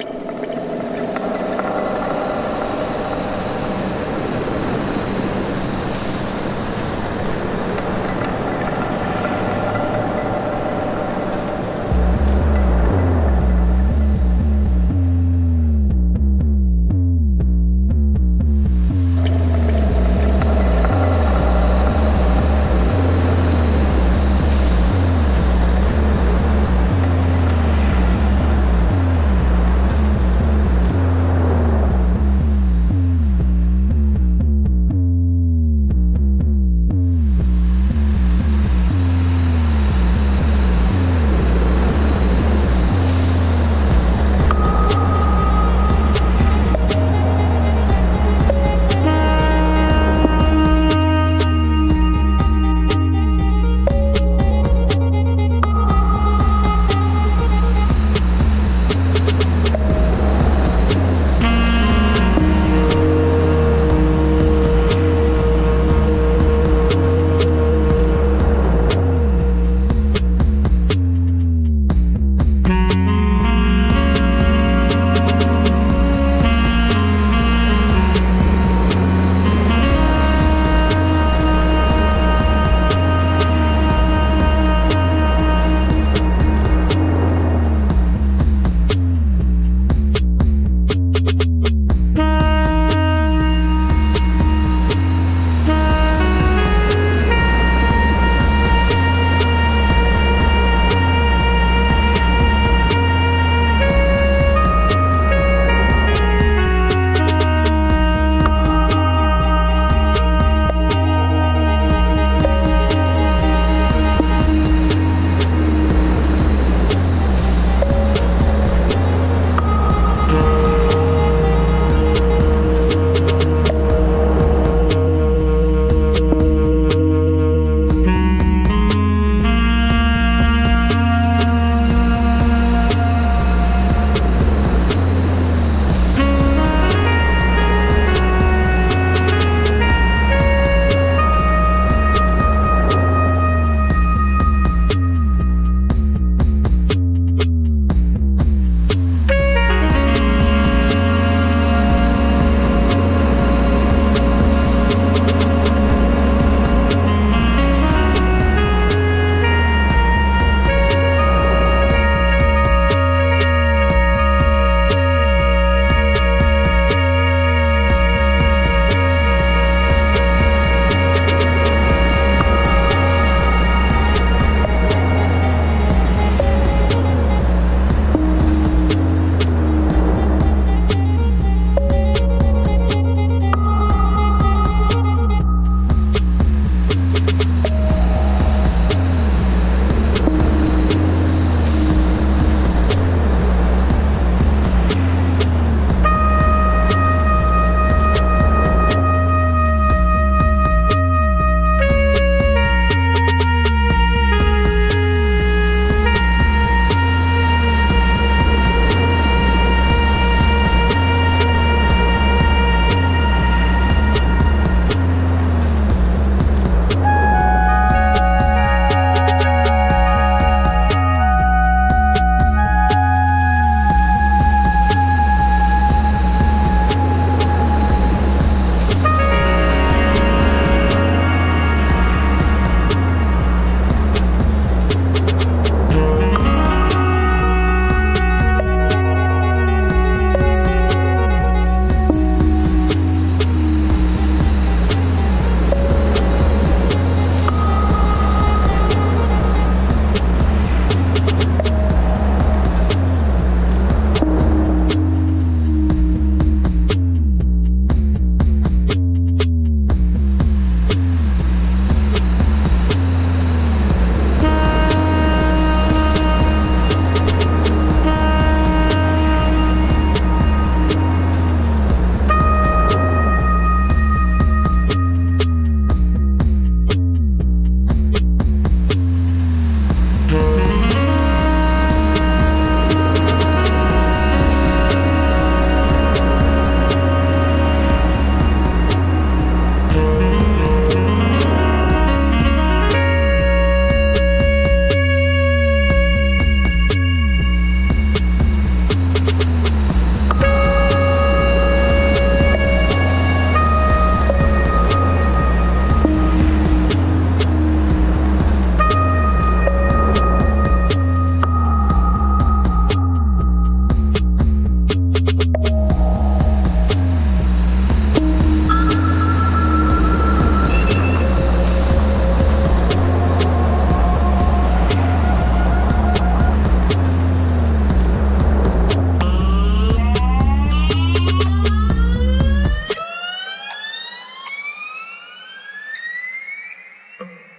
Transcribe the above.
you Ugh.